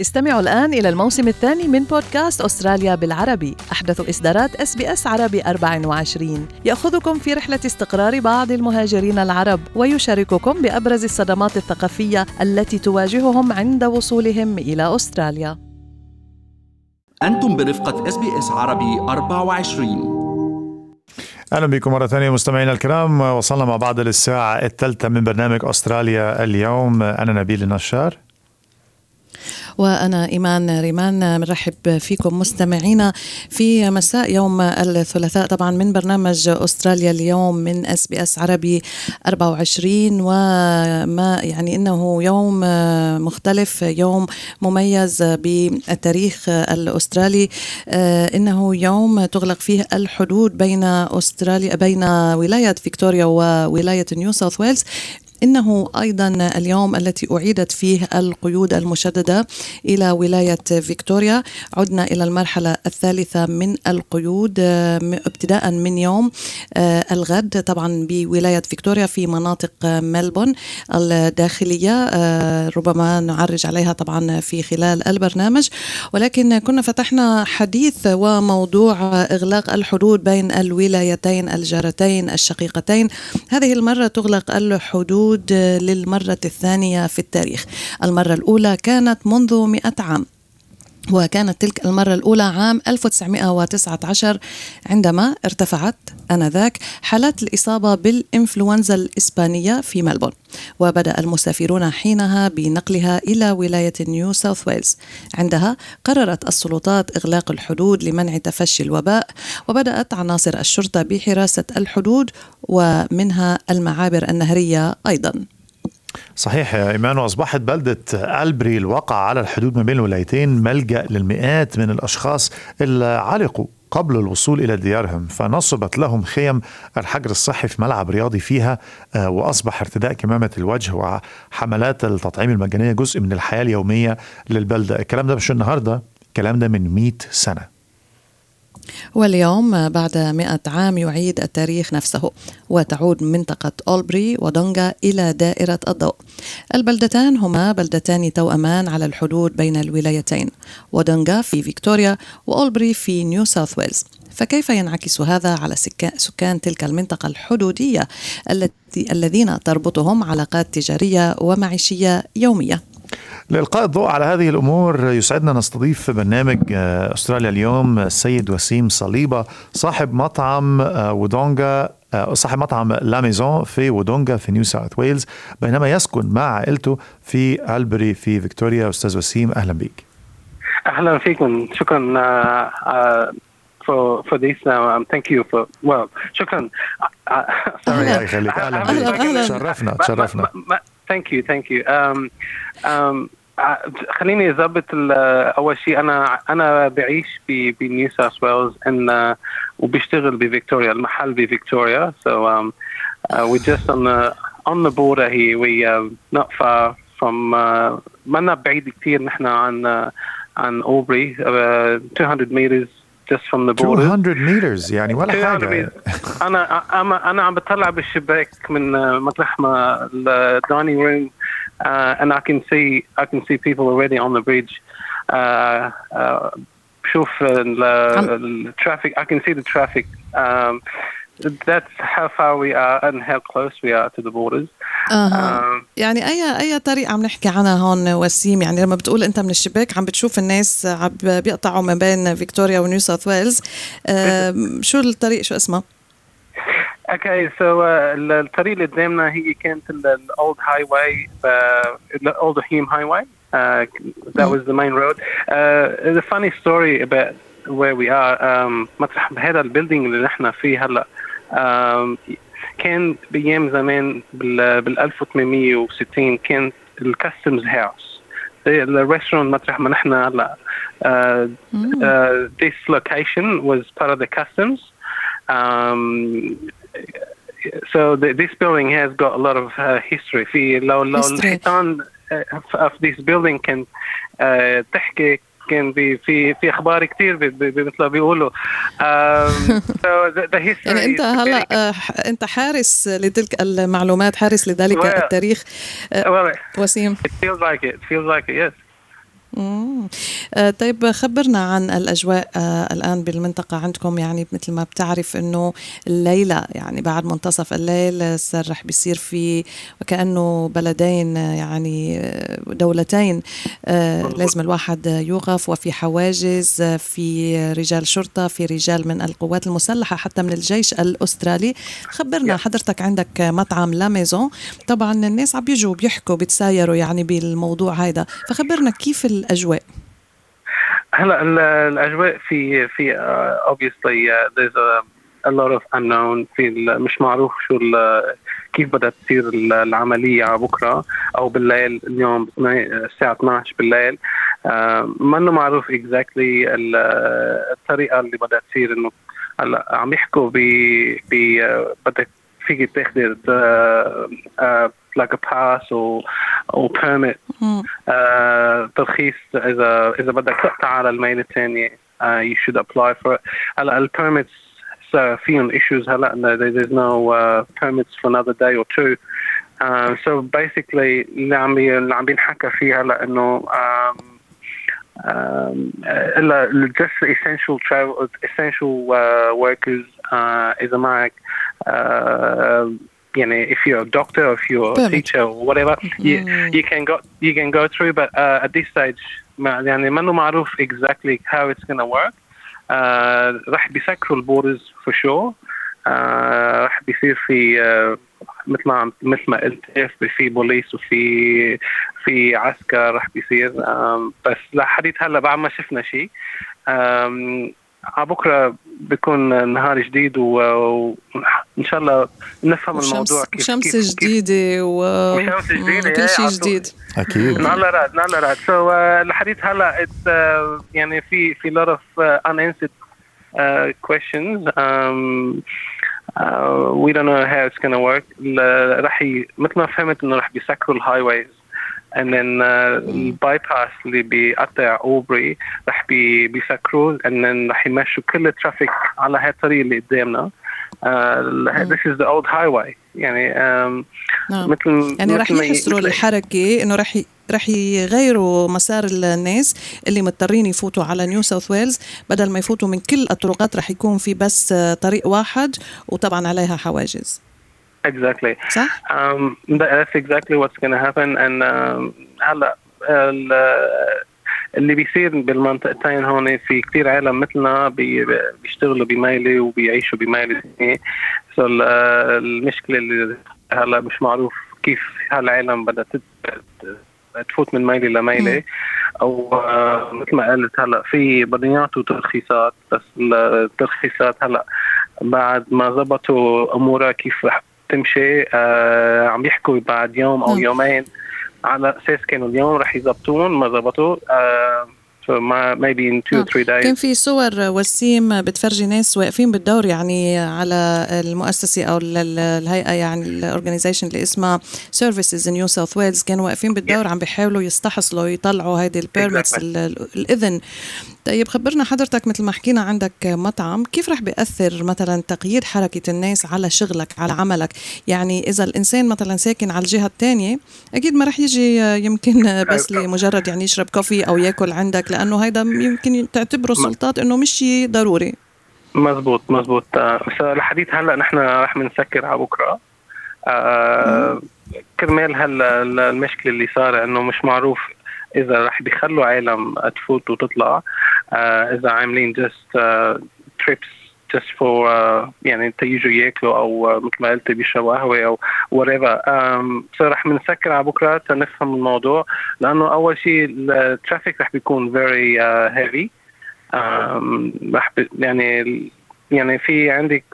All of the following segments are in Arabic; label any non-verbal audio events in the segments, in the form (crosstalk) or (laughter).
استمعوا الآن إلى الموسم الثاني من بودكاست أستراليا بالعربي. أحدث إصدارات SBS عربي 24 يأخذكم في رحلة استقرار بعض المهاجرين العرب ويشارككم بأبرز الصدمات الثقافية التي تواجههم عند وصولهم إلى أستراليا. أنتم برفقة SBS عربي 24 أهلا بكم مرة ثانية مستمعينا الكرام. وصلنا مع بعض للساعة الثالثة من برنامج أستراليا اليوم. أنا نبيل النشار. وأنا إيمان ريمان مرحب فيكم مستمعينا في مساء يوم الثلاثاء طبعا من برنامج أستراليا اليوم من SBS عربي 24 وما يعني إنه يوم مختلف يوم مميز بالتاريخ الأسترالي. إنه يوم تغلق فيه الحدود بين أستراليا بين ولاية فيكتوريا وولاية نيو ساوث ويلز. إنه أيضا اليوم التي أعيدت فيه القيود المشددة إلى ولاية فيكتوريا عدنا إلى المرحلة الثالثة من القيود ابتداء من يوم الغد طبعا بولاية فيكتوريا في مناطق ملبون الداخلية ربما نعرج عليها طبعا في خلال البرنامج. ولكن كنا فتحنا حديث وموضوع إغلاق الحدود بين الولايتين الجارتين الشقيقتين. هذه المرة تغلق الحدود الحدود للمرة الثانية في التاريخ. المرة الأولى كانت منذ مئة عام. وكانت تلك المرة الأولى عام 1919 عندما ارتفعت آنذاك حالات الإصابة بالإنفلونزا الإسبانية في ملبون وبدأ المسافرون حينها بنقلها إلى ولاية نيو ساوث ويلز. عندها قررت السلطات إغلاق الحدود لمنع تفشي الوباء وبدأت عناصر الشرطة بحراسة الحدود ومنها المعابر النهرية أيضاً. صحيح يا إيمان وأصبحت بلدة ألبري الواقع على الحدود ما بين الولايتين ملجأ للمئات من الأشخاص اللي علقوا قبل الوصول إلى ديارهم فنصبت لهم خيم الحجر الصحي في ملعب رياضي فيها وأصبح ارتداء كمامة الوجه وحملات التطعيم المجانية جزء من الحياة اليومية للبلدة. الكلام ده مش النهاردة الكلام ده من 100 سنة. واليوم بعد مئة عام يعيد التاريخ نفسه وتعود منطقة أولبري ودونغا إلى دائرة الضوء. البلدتان هما بلدتان توأمان على الحدود بين الولايتين ودونغا في فيكتوريا وأولبري في نيو ساوث ويلز. فكيف ينعكس هذا على سكان تلك المنطقة الحدودية التي الذين تربطهم علاقات تجارية ومعيشية يومية؟ لإلقاء الضوء على هذه الأمور يسعدنا نستضيف في برنامج أستراليا اليوم السيد وسيم صليبة صاحب مطعم ودونغا صاحب مطعم لا ميزون في ودونغا في نيو ساوث ويلز بينما يسكن مع عائلته في ألبري في فيكتوريا. أستاذ وسيم أهلا بك أهلا فيكم. شكرا for for this uh, um, thank you for well شكرا. uh, sorry الله يخليك. أهلا بك تشرفنا تشرفنا. Thank you thank you. Um, um, خليني أضبط أول شيء أنا أنا بعيش بنيو ساوث ويلز and وبشتغل بفيكتوريا المحل بفيكتوريا so um, uh, we're just on the on the border here. We uh, not far from uh, ما بعيد كثير نحن عن uh, عن اولبري uh, 200 meters. just from the border 200 meters يعني ولا حاجه انا انا انا عم بطلع بالشباك من مطرح ما الدايننج روم uh, and I can see I can see people already on the bridge. Uh, uh, شوف الترافيك I can see the traffic. Um, that's how far we are and how close we are to the borders. آه. um, يعني اي أي طريق عم نحكي عنها هون وسيم يعني لما بتقول أنت من الشباك عم بتشوف الناس عم بيقطعوا ما بين فيكتوريا ونيو ساوث ويلز (laughs) شو الطريق شو اسمه؟ okay so الطريق اللي قدامنا هي كانت ال old highway ال old Hume Highway that was the main road uh, the funny story about where we are um, مطرح بهذا ال building اللي نحن فيه هلأ كان بايام زمان بال, بال 1860 كان الكاستمز هاوس الريستورانت مطرح ما نحن هلا uh, uh, this location was part of the customs um, so the, this building has got a lot of uh, history. في لو لو الحيطان of this building كان uh, تحكي كان في في في أخبار كثير مثل ما بيقولوا. (laughs) يعني انت هلا انت حارس لتلك المعلومات حارس لذلك التاريخ. well, وسيم. it feels like it feels like it yes. مم. آه، طيب خبرنا عن الأجواء آه، الآن بالمنطقة عندكم. يعني مثل ما بتعرف أنه الليلة يعني بعد منتصف الليل صار رح بيصير في وكأنه بلدين آه، يعني دولتين. لازم الواحد يوقف وفي حواجز في رجال شرطة في رجال من القوات المسلحة حتى من الجيش الأسترالي. خبرنا حضرتك عندك مطعم لاميزون طبعا الناس عم بيجوا بيحكوا بيتسايروا يعني بالموضوع هذا فخبرنا كيف الأجواء؟ هلا الأجواء في في there's a, a lot of unknown. في مش معروف شو كيف بدها تصير العملية بكرة أو بالليل اليوم الساعة 12 بالليل. uh, ما إنه معروف exactly الطريقة اللي بدها تصير إنه هلا عم يحكوا ب ب بدك فيك تاخذي like a pass or or permit uh, ترخيص اذا اذا بدك تقطع على الميل الثاني uh, you should apply for it هلا البيرميتس uh, فيهم issues هلا there's no uh, permits for another day or two uh, so basically اللي عم اللي عم بينحكى فيه هلا انه um, um, الا just essential travel essential uh, workers uh, اذا معك uh, you know, if you're a doctor or if you're a teacher or whatever, mm-hmm. you, you can go you can go through. But uh, at this stage, يعني ما معروف exactly how it's going to work. Uh, راح بيسكروا البوردرز for sure. Uh, راح بيصير في uh, مثل ما مثل ما قلت في بوليس وفي في عسكر راح بيصير um, بس لحديت هلا بعد ما شفنا شيء um, على بكرة بيكون نهار جديد وان شاء الله نفهم وشمس الموضوع كيف شمس كيف جديدة و... وشمس جديدة كل شيء جديد. أكيد. نالا راد نالا راد سو الحديث هلا uh, يعني في في lot of uh, unanswered uh, questions. Um, uh, we don't know how it's going to work راح مثل ما فهمت إنه راح بيسكروا ال highways and then ال bypass اللي بيقطع اولبري رح بي بيسكروه then رح يمشوا كل ال traffic على هاي الطريق اللي قدامنا. Uh, this is the old highway. يعني um, نعم. مثل يعني رح يحصروا الحركة إنه رح رح يغيروا مسار الناس اللي مضطرين يفوتوا على نيو ساوث ويلز بدل ما يفوتوا من كل الطرقات رح يكون في بس طريق واحد وطبعا عليها حواجز. Exactly. صح؟ Um, that's exactly what's going to happen. And um, هلا اللي بيصير بالمنطقتين هون في كثير عالم مثلنا بي بيشتغلوا بميلي وبيعيشوا بميلي. ثانية سو المشكلة اللي هلا مش معروف كيف هالعالم بدها تفوت من ميلي لميلي. أو مثل ما قلت هلا في بدهم يعطوا ترخيصات بس الترخيصات هلا بعد ما زبطوا أمورها كيف رح تمشي آه عم يحكوا بعد يوم أو يومين على أساس كانوا اليوم رح يزبطون ما زبطوا. آه maybe in two or three days كان في صور وسيم بتفرجي ناس واقفين بالدور يعني على المؤسسة أو الهيئة يعني ال organisation اللي اسمها services نيو ساوث ويلز كانوا واقفين بالدور عم بيحاولوا يستحصلوا يطلعوا هيدي ال permits الإذن. طيب خبرنا حضرتك مثل ما حكينا عندك مطعم. كيف رح بيأثر مثلا تقييد حركة الناس على شغلك على عملك؟ يعني إذا الإنسان مثلا ساكن على الجهة الثانية أكيد ما رح يجي يمكن بس (laughs) لمجرد يعني يشرب كوفي أو يأكل عندك. لأنه هيدا يمكن تعتبره السلطات إنه مش شيء ضروري. مزبوط مزبوط. الحديث هلأ نحن رح نسكر على بكرة. آه كرمال هلأ المشكلة اللي صار إنه مش معروف إذا رح بيخلوا عالم تفوت وتطلع. uh, إذا عاملين just trips just for uh, يعني تيجوا ياكلوا أو uh, مثل ما قلت بيشربوا قهوة أو whatever. Um, so رح بنسكر على بكرة تنفهم الموضوع لأنه أول شيء ال traffic رح بيكون very uh, heavy. Um, رح يعني يعني في عندك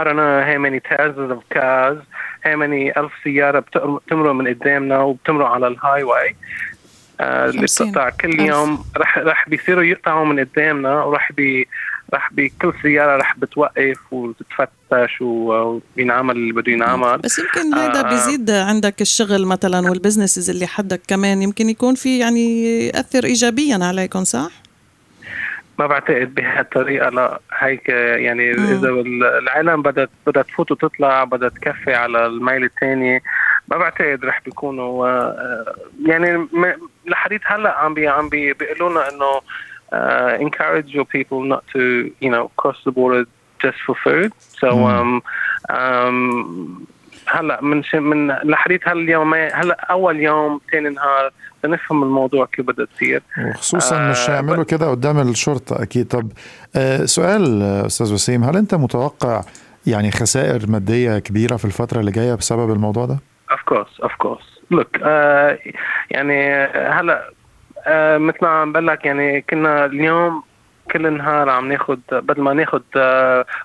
I don't know how many thousands of cars how many ألف سيارة بتمروا من قدامنا وبتمروا على ال highway اللي بتقطع كل يوم رح رح بيصيروا يقطعوا من قدامنا ورح بي رح بكل سيارة رح بتوقف وتتفتش وبينعمل اللي بده ينعمل بس يمكن هذا آه بيزيد عندك الشغل مثلا وال businesses اللي حدك كمان يمكن يكون في يعني يأثر إيجابيا عليكم صح؟ ما بعتقد بهالطريقة لا هيك يعني مم. إذا العالم بدها بدها تفوت وتطلع بدها تكفي على الميل الثاني ما بعتقد رح بيكونوا آه، يعني لحديت هلأ عم بي عم بيقولوا لنا إنه uh, encourage your people not to you know cross the border just for food so um, um, هلا من. من لحديت هاليومين هلا أول يوم ثاني نهار لنفهم الموضوع كيف بدها تصير وخصوصا آه مش يعملوا كده قدام الشرطة أكيد طب آه سؤال أستاذ وسيم هل أنت متوقع يعني خسائر مادية كبيرة في الفترة اللي جاية بسبب الموضوع ده؟ of course of course look يعني هلا uh, مثل ما عم بقول لك يعني كنا اليوم كل نهار عم ناخذ بدل ما ناخذ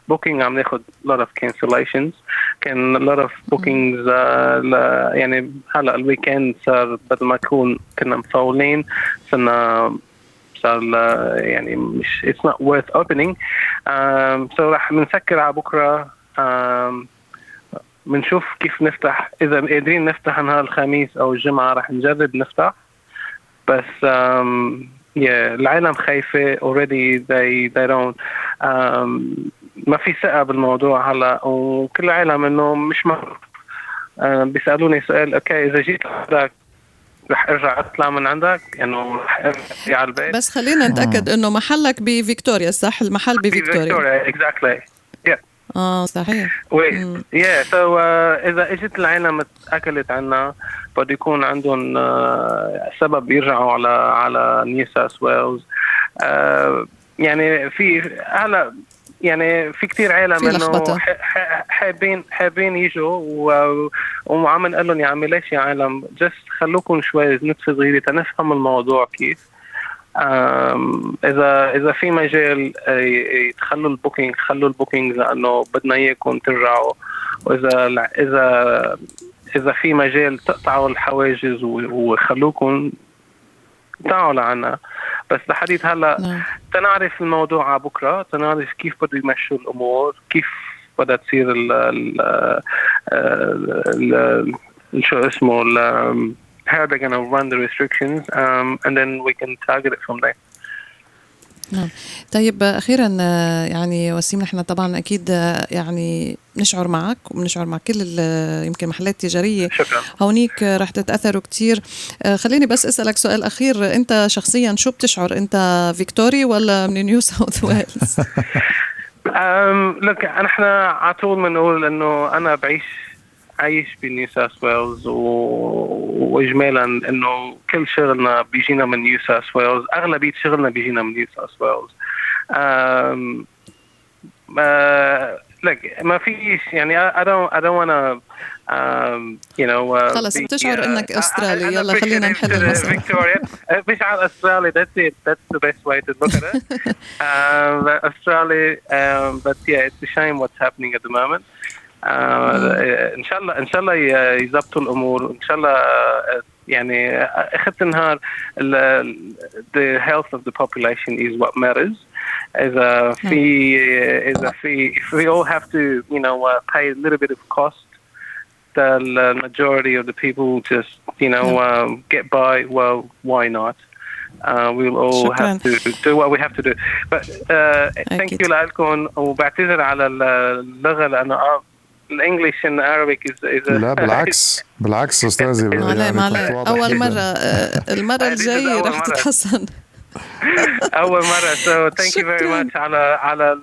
booking uh, عم ناخذ lot of cancellations. كان of bookings uh, يعني هلا الويكند صار بدل ما يكون كنا مفولين صرنا صار يعني مش not worth opening. um, so رح بنسكر على بكرة. بنشوف كيف نفتح إذا قادرين نفتح نهار الخميس أو الجمعة رح نجرب نفتح. بس um, yeah, العالم خايفة. Already they they don't um, ما في ثقة بالموضوع هلا. وكل العالم إنه مش معروف uh, بيسألوني سؤال okay إذا جيت لعندك رح أرجع أطلع من عندك؟ انه رح أرجع على البيت. بس خلينا نتأكد إنه محلك بفيكتوريا صح؟ المحل بفيكتوريا فيكتوريا exactly آه صحيح. وي yeah so إذا إجت العالم اكلت عنا بده يكون عندهم uh, سبب يرجعوا على على نيو ساوث ويلز يعني في هلا يعني في كثير عالم إنه حابين حابين يجوا وعم نقول لهم يا عمي ليش يا عالم؟ just خلوكم شوي نفس صغيرة تنفهم الموضوع كيف. اذا إذا في مجال يتخلوا ال booking خلوا ال booking لأنه بدنا إياكم ترجعوا وإذا اذا إذا في مجال تقطعوا الحواجز وخلوكم تعالوا لعنا بس لحديت هلأ نعم. تنعرف الموضوع على بكرة تنعرف كيف بده يمشوا الأمور كيف بدها تصير ال ال شو اسمه how they're going to run the restrictions, um, and then we can target it from there. نعم. طيب أخيرا يعني وسيم نحن طبعا أكيد يعني نشعر معك وبنشعر مع كل يمكن محلات تجارية شكرا. هونيك رح تتأثروا كثير خليني بس أسألك سؤال أخير. أنت شخصيا شو بتشعر؟ أنت فيكتوري ولا من نيو ساوث ويلز؟ لك نحن على طول بنقول إنه أنا بعيش عايش بنيو ساوث ويلز واجمالا إنه كل شغلنا بيجينا من نيو ساوث ويلز أغلبية شغلنا بيجينا من نيو ساوث ويلز. لك ما فيش يعني I don't I don't wanna um, you know uh, خلص بتشعر إنك أسترالي. يلا خلينا نحل المسألة بشعر أسترالي that's it that's the best way to look at it. (laughs) um, Australia um, but yeah it's a shame what's happening at the moment. ان شاء الله ان شاء الله يظبطوا الامور ان شاء الله يعني اخذت النهار the health of the population is what matters اذا في اذا في if we all have to you know uh, pay a little bit of cost the majority of the people just you know uh, get by well why not uh, we'll all شكرا. have to do what we have to do but uh, thank you لكم وبعتذر على اللغه لانه الانجليش ان Arabic is, is لا بالعكس. (laughs) بالعكس أستاذي. يعني أول مرة المرة (laughs) الجاية رح تتحسن. أول مرة. So thank you very much على على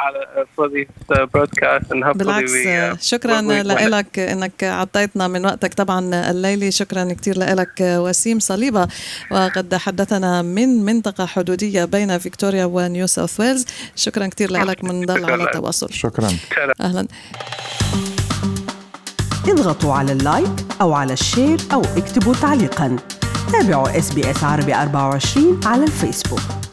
على for this broadcast and بالعكس we, uh, شكرا لك إنك أعطيتنا من وقتك طبعا الليلي شكرا كثير لك وسيم صليبة. وقد حدثنا من منطقة حدودية بين فيكتوريا ونيو ساوث ويلز. شكرا كثير لك بنضل على تواصل شكرا. أهلا. اضغطوا على ال like أو على ال share أو اكتبوا تعليقا. تابعوا إس بي إس عربي 24 على الفيسبوك.